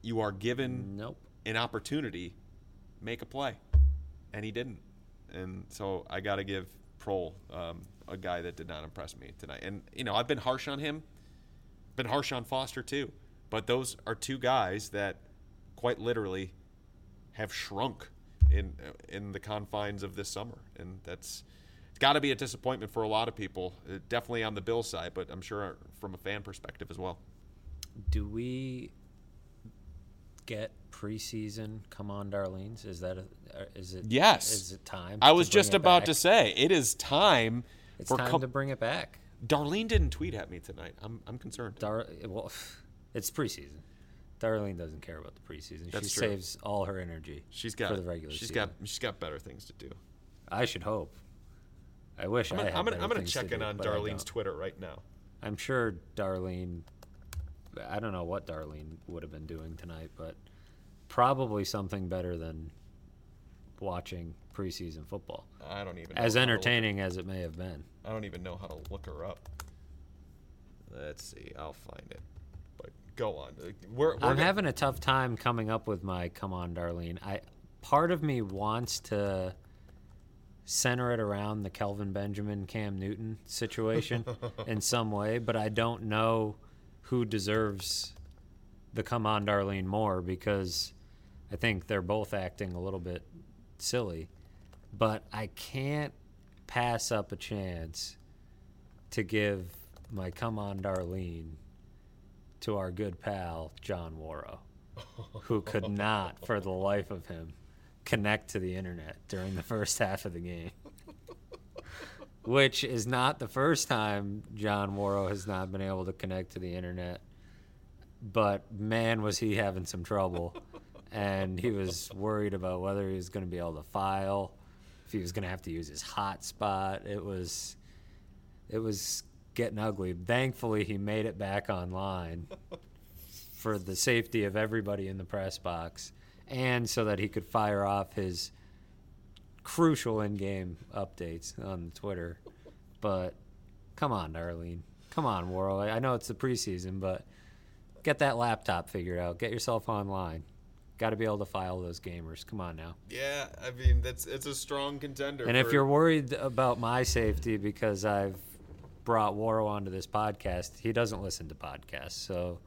You are given Nope. an opportunity, make a play, and he didn't. And so I got to give Proehl um, a guy that did not impress me tonight. And you know I've been harsh on him, been harsh on Foster too, but those are two guys that quite literally have shrunk in in the confines of this summer, and that's it's got to be a disappointment for a lot of people. uh, Definitely on the Bill side, but I'm sure from a fan perspective as well. Do we get preseason? Come on, Darlene's. Is that a? uh, Is it? Yes. Is it time? I was just about back? to say it is time It's for time co- to bring it back. Darlene didn't tweet at me tonight. I'm I'm concerned. Dar- well, it's preseason. Darlene doesn't care about the preseason. That's she true. saves all her energy She's got for the regular she's season. got she's got better things to do. I should hope. I wish I'm I gonna, had I'm gonna, I'm gonna check in do, on Darlene's. Twitter right now. I'm sure Darlene. I don't know what Darlene would have been doing tonight, but probably something better than watching preseason football. I don't even know As how to look- entertaining as it may have been. I don't even know how to look her up. Let's see. I'll find it. But go on. We're, we're I'm gonna- having a tough time coming up with my "Come on, Darlene." I part of me wants to center it around the Kelvin Benjamin, Cam Newton situation in some way, but I don't know who deserves the "Come on, Darlene" more because I think they're both acting a little bit silly. But I can't pass up a chance to give my "Come on, Darlene" to our good pal John Wawrow, who could not, for the life of him, connect to the internet during the first half of the game. Which is not the first time John Wawrow has not been able to connect to the internet. But man, was he having some trouble. And he was worried about whether he was going to be able to file, if he was going to have to use his hotspot. It was it was getting ugly. Thankfully, he made it back online for the safety of everybody in the press box and so that he could fire off his crucial in-game updates on Twitter. But come on, Darlene. Come on, Worrell. I know it's the preseason, but get that laptop figured out. Get yourself online. Got to be able to file those gamers. Come on now. Yeah, I mean that's it's a strong contender. And if you're worried about my safety because I've brought Wawrow onto this podcast, he doesn't listen to podcasts, so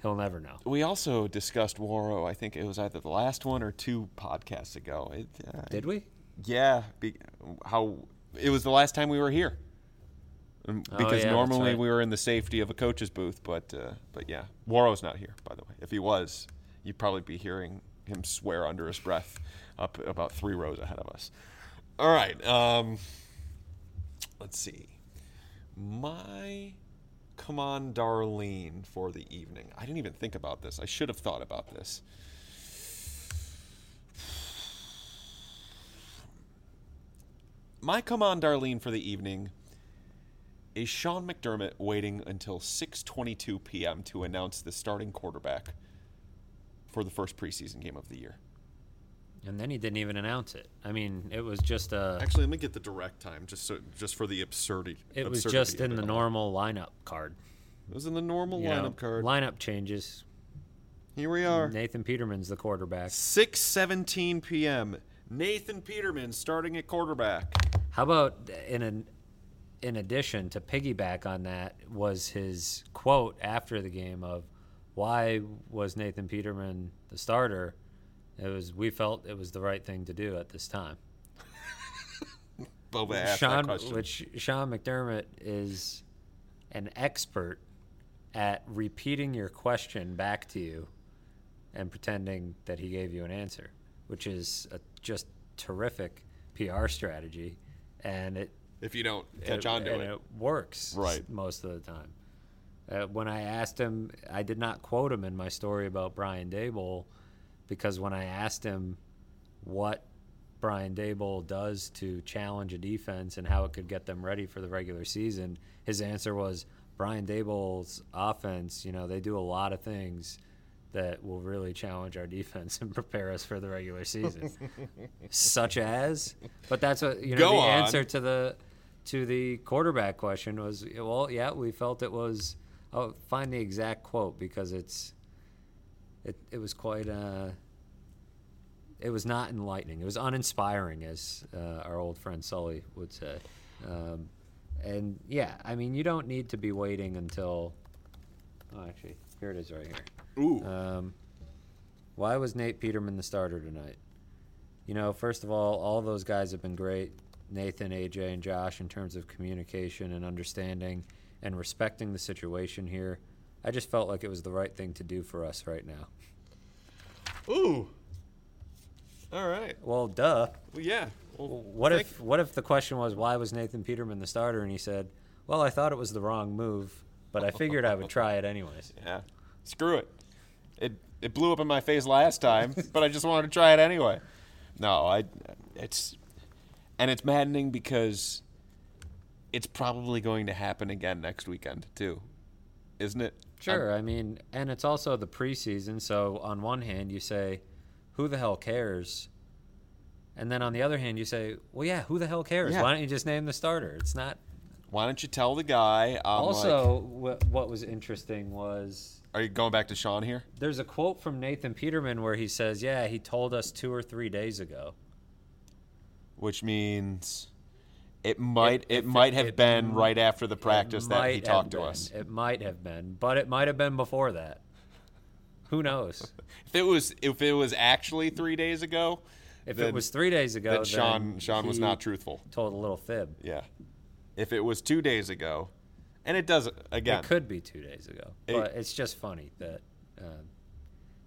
he'll never know. we also discussed Wawrow. I think it was either the last one or two podcasts ago. It, uh, Did we? Yeah, be, how it was the last time we were here. Um, Oh, Because yeah, normally right. we were in the safety of a coach's booth, but uh, but yeah, Wawrow's not here. By the way, if he was, you'd probably be hearing him swear under his breath up about three rows ahead of us. All right, um, let's see. My come on, Darlene, for the evening. I didn't even think about this. I should have thought about this. My come on, Darlene, for the evening is Sean McDermott waiting until 6:22 p.m. to announce the starting quarterback for the first preseason game of the year. And then he didn't even announce it. I mean, it was just a. Actually, let me get the direct time just so, just for the absurdity. It was absurdity just in the all. normal lineup card. It was in the normal You lineup know, card. Lineup changes. Here we are. Nathan Peterman's the quarterback. 6:17 p.m. Nathan Peterman starting at quarterback. How about in an in addition to piggyback on that was his quote after the game of why was Nathan Peterman the starter? It was we felt it was the right thing to do at this time. Boba asked that question. which Sean McDermott is an expert at repeating your question back to you and pretending that he gave you an answer, which is a just terrific PR strategy, and it if you don't catch it, on to and it. works Right. most of the time. Uh, when I asked him, I did not quote him in my story about Brian Daboll because when I asked him what Brian Daboll does to challenge a defense and how it could get them ready for the regular season, his answer was Brian Daboll's offense, you know, they do a lot of things that will really challenge our defense and prepare us for the regular season. Such as, but that's what you know. Go the on. answer to the to the quarterback question was, well, yeah, we felt it was. I'll find the exact quote because it's it it was quite uh it was not enlightening. It was uninspiring, as uh, our old friend Sully would say. Um, and yeah, I mean, you don't need to be waiting until. Oh, actually, here it is right here. Ooh. Um, why was Nate Peterman the starter tonight? You know, first of all, all those guys have been great. Nathan, AJ, and Josh in terms of communication and understanding and respecting the situation here. I just felt like it was the right thing to do for us right now. Ooh. All right. Well, duh. Well, yeah. Well, What if what if the question was why was Nathan Peterman the starter and he said, "Well, I thought it was the wrong move, but I figured I would try it anyways." Yeah. Screw it. It it blew up in my face last time, but I just wanted to try it anyway. No, I it's and it's maddening because it's probably going to happen again next weekend too. Isn't it? Sure. I mean, and it's also the preseason, so on one hand you say, "Who the hell cares?" And then on the other hand you say, "Well, yeah, who the hell cares? Yeah. Why don't you just name the starter?" It's not. Why don't you tell the guy? I'm also, like, what was interesting was are you going back to Sean here? there's a quote from Nathan Peterman where he says, "Yeah, he told us two or three days ago." Which means it might it, if might have it been right after the practice that he talked to been. us. It might have been, but it might have been before that. Who knows? If it was if it was actually three days ago, If then- it was three days ago, then Sean Sean was not truthful. Told a little fib. Yeah. If it was two days ago, and it does again. It could be two days ago, It- but it's just funny that uh,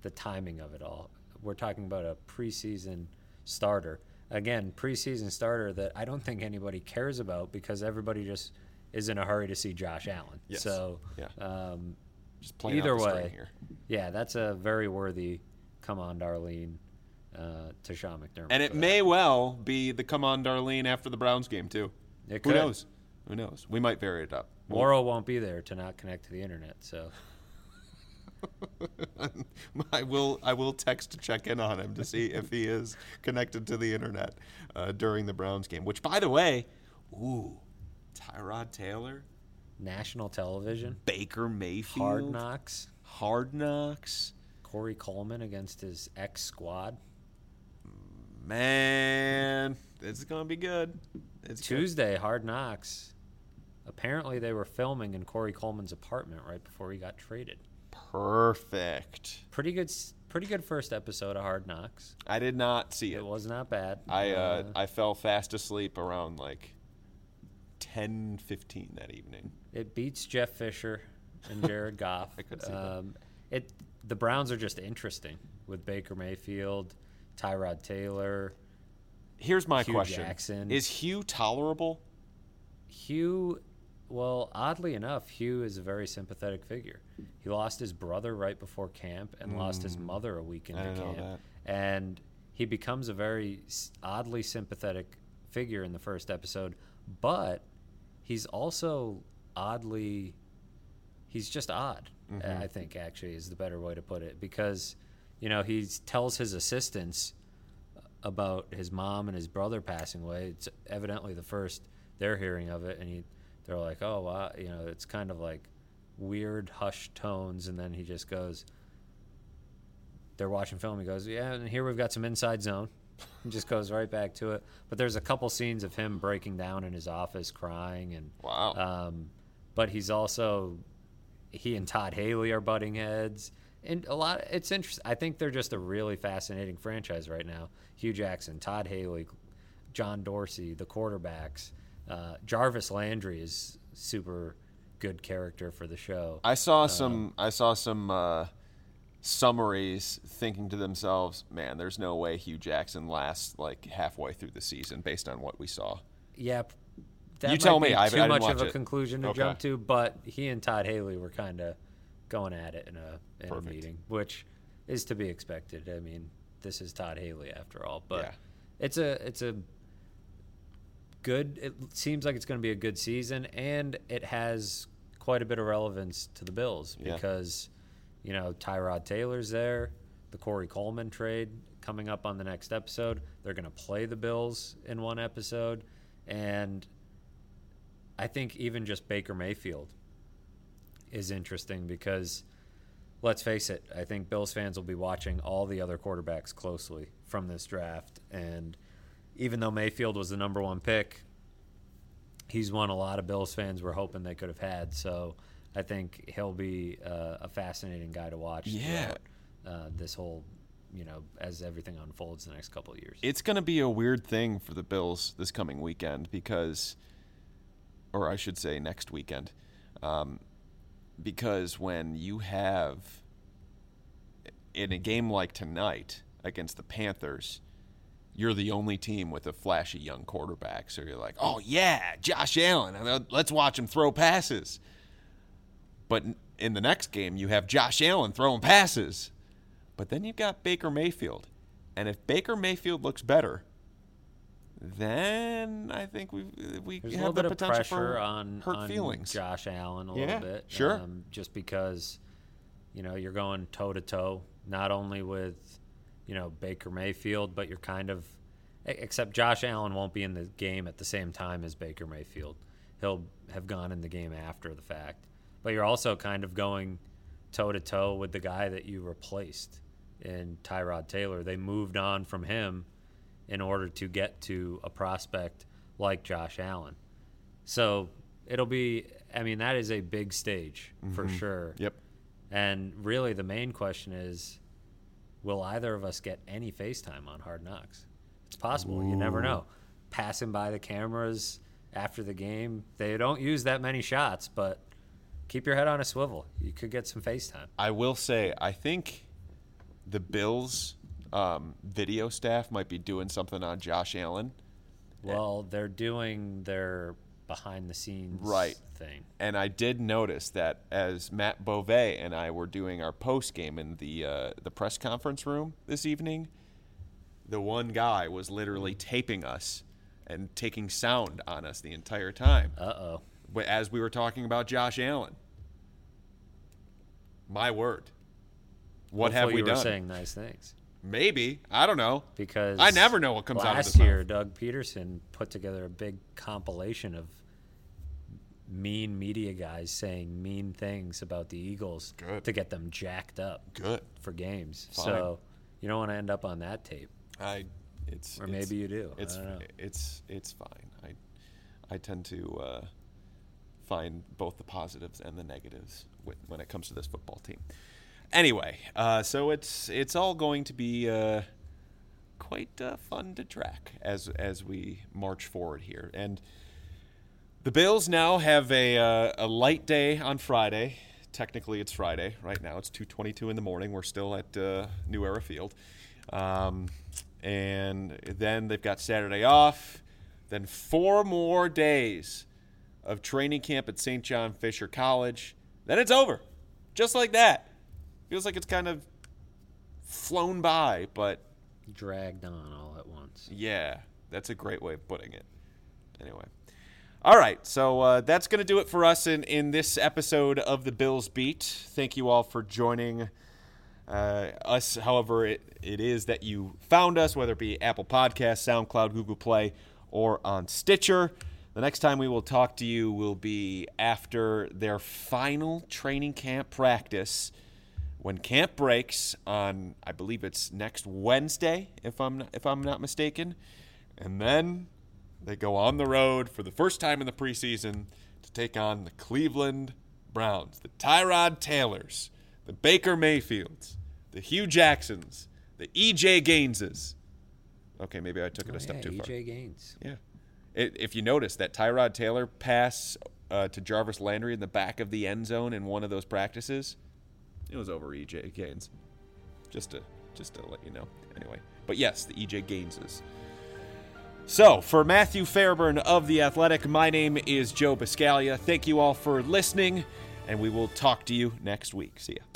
the timing of it all. We're talking about a preseason starter. Again, preseason starter that I don't think anybody cares about because everybody just is in a hurry to see Josh Allen. Yes. So, Yeah. um, Just playing either way, here. yeah, that's a very worthy come on, Darlene, uh, to Sean McDermott. And it may well be the come on Darlene after the Browns game too. It Who could. knows? Who knows? We might vary it up. Morrow won't be there to not connect to the internet, so I will I will text to check in on him to see if he is connected to the internet uh, during the Browns game. Which, by the way, ooh, Tyrod Taylor, national television, Baker Mayfield, Hard Knocks. Hard Knocks. Corey Coleman against his ex squad. Man, this is gonna be good. It's good. Tuesday, Hard Knocks. Apparently, they were filming in Corey Coleman's apartment right before he got traded. Perfect. Pretty good, pretty good first episode of Hard Knocks. I did not see it. It was not bad. I uh, I fell fast asleep around like 10, 15 that evening. it beats Jeff Fisher and Jared Goff. I could see that. um, It the Browns are just interesting with Baker Mayfield, Tyrod Taylor. Here's my Hue question: Jackson. Is Hue tolerable? Hue, well, oddly enough, Hue is a very sympathetic figure. He lost his brother right before camp and lost his mother a week into Mm. camp. And he becomes a very oddly sympathetic figure in the first episode, but he's also oddly he's just odd. Mm-hmm. I think actually is the better way to put it because you know he tells his assistants about his mom and his brother passing away. It's evidently the first they're hearing of it, and he they're like, oh wow, you know, it's kind of like weird hushed tones, and then he just goes. They're watching film. He goes, yeah, and here we've got some inside zone. He just goes right back to it. But there's a couple scenes of him breaking down in his office, crying, and Wow. um, but he's also he and Todd Haley are butting heads, and a lot. It's interesting. I think they're just a really fascinating franchise right now. Hue Jackson, Todd Haley, John Dorsey, the quarterbacks. Uh, Jarvis Landry is super good character for the show. I saw some. I saw some uh, summaries thinking to themselves, "Man, there's no way Hue Jackson lasts like halfway through the season based on what we saw." yeah, You tell me. I- too much of a it. conclusion to Okay. jump to, but he and Todd Haley were kind of going at it in a in a meeting, which is to be expected. I mean, this is Todd Haley after all, but Yeah. it's a it's a good. It seems like it's going to be a good season, and it has quite a bit of relevance to the Bills Yeah. because you know Tyrod Taylor's there, the Corey Coleman trade coming up on the next episode. They're going to play the Bills in one episode, and I think even just Baker Mayfield is interesting because let's face it, I think Bills fans will be watching all the other quarterbacks closely from this draft. And even though Mayfield was the number one pick, he's one a lot of Bills fans were hoping they could have had. So I think he'll be uh, a fascinating guy to watch. Yeah. Uh, this whole, you know, as everything unfolds the next couple of years. It's going to be a weird thing for the Bills this coming weekend because, or I should say next weekend, um, because when you have in a game like tonight against the Panthers, you're the only team with a flashy young quarterback. So you're like, oh yeah, Josh Allen, let's watch him throw passes. But in the next game, you have Josh Allen throwing passes. But then you've got Baker Mayfield. And if Baker Mayfield looks better, then I think we we There's have the potential pressure for on, hurt on feelings. Josh Allen a Yeah, little bit. sure. Um, just because, you know, you're going toe to toe, not only with, you know, Baker Mayfield, but you're kind of, except Josh Allen won't be in the game at the same time as Baker Mayfield. He'll have gone in the game after the fact. But you're also kind of going toe to toe with the guy that you replaced in Tyrod Taylor. They moved on from him in order to get to a prospect like Josh Allen. So it'll be, I mean, that is a big stage for mm-hmm. sure. Yep. And really, the main question is will either of us get any FaceTime on Hard Knocks? It's possible. You never know. Passing by the cameras after the game, they don't use that many shots, but keep your head on a swivel. You could get some FaceTime. I will say, I think the Bills um, video staff might be doing something on Josh Allen. Well, they're doing their behind the scenes Right. thing. And I did notice that as Matt Beauvais and I were doing our post game in the uh, the press conference room this evening, the one guy was literally taping us and taking sound on us the entire time Uh oh. But as we were talking about Josh Allen. My word. What have we you done? Were saying nice things Maybe I don't know. because I never know what comes out of last his mouth. year. Doug Pederson put together a big compilation of mean media guys saying mean things about the Eagles Good. to get them jacked up Good. for games. Fine. So you don't want to end up on that tape, I. It's or it's- maybe you do. It's I don't know. it's it's fine. I I tend to uh, find both the positives and the negatives when, when it comes to this football team. Anyway, uh, so it's it's all going to be uh, quite uh, fun to track as as we march forward here. And the Bills now have a uh, a light day on Friday. Technically, it's Friday right now. It's two twenty two in the morning. We're still at uh, New Era Field, um, and then they've got Saturday off. Then four more days of training camp at St. John Fisher College. Then it's over. Just like that. Feels like it's kind of flown by, but Dragged on all at once. yeah, that's a great way of putting it. Anyway. All right, so uh, that's going to do it for us in, in this episode of the Bills Beat. Thank you all for joining uh, us, however, it, it is that you found us, whether it be Apple Podcasts, SoundCloud, Google Play, or on Stitcher. The next time we will talk to you will be after their final training camp practice when camp breaks on I believe it's next Wednesday if I'm not, if I'm not mistaken and then they go on the road for the first time in the preseason to take on the Cleveland Browns, the Tyrod Taylors, the Baker Mayfields, the Hue Jacksons, the EJ Gaineses. Okay, maybe I took it Oh, a step yeah, too far. EJ Gaines. Yeah. It, if you notice that Tyrod Taylor pass uh, to Jarvis Landry in the back of the end zone in one of those practices, it was over EJ Gaines. Just to just to let you know. Anyway, but yes, the EJ Gaineses. So, for Matthew Fairburn of The Athletic, my name is Joe Buscaglia. Thank you all for listening, and we will talk to you next week. See ya.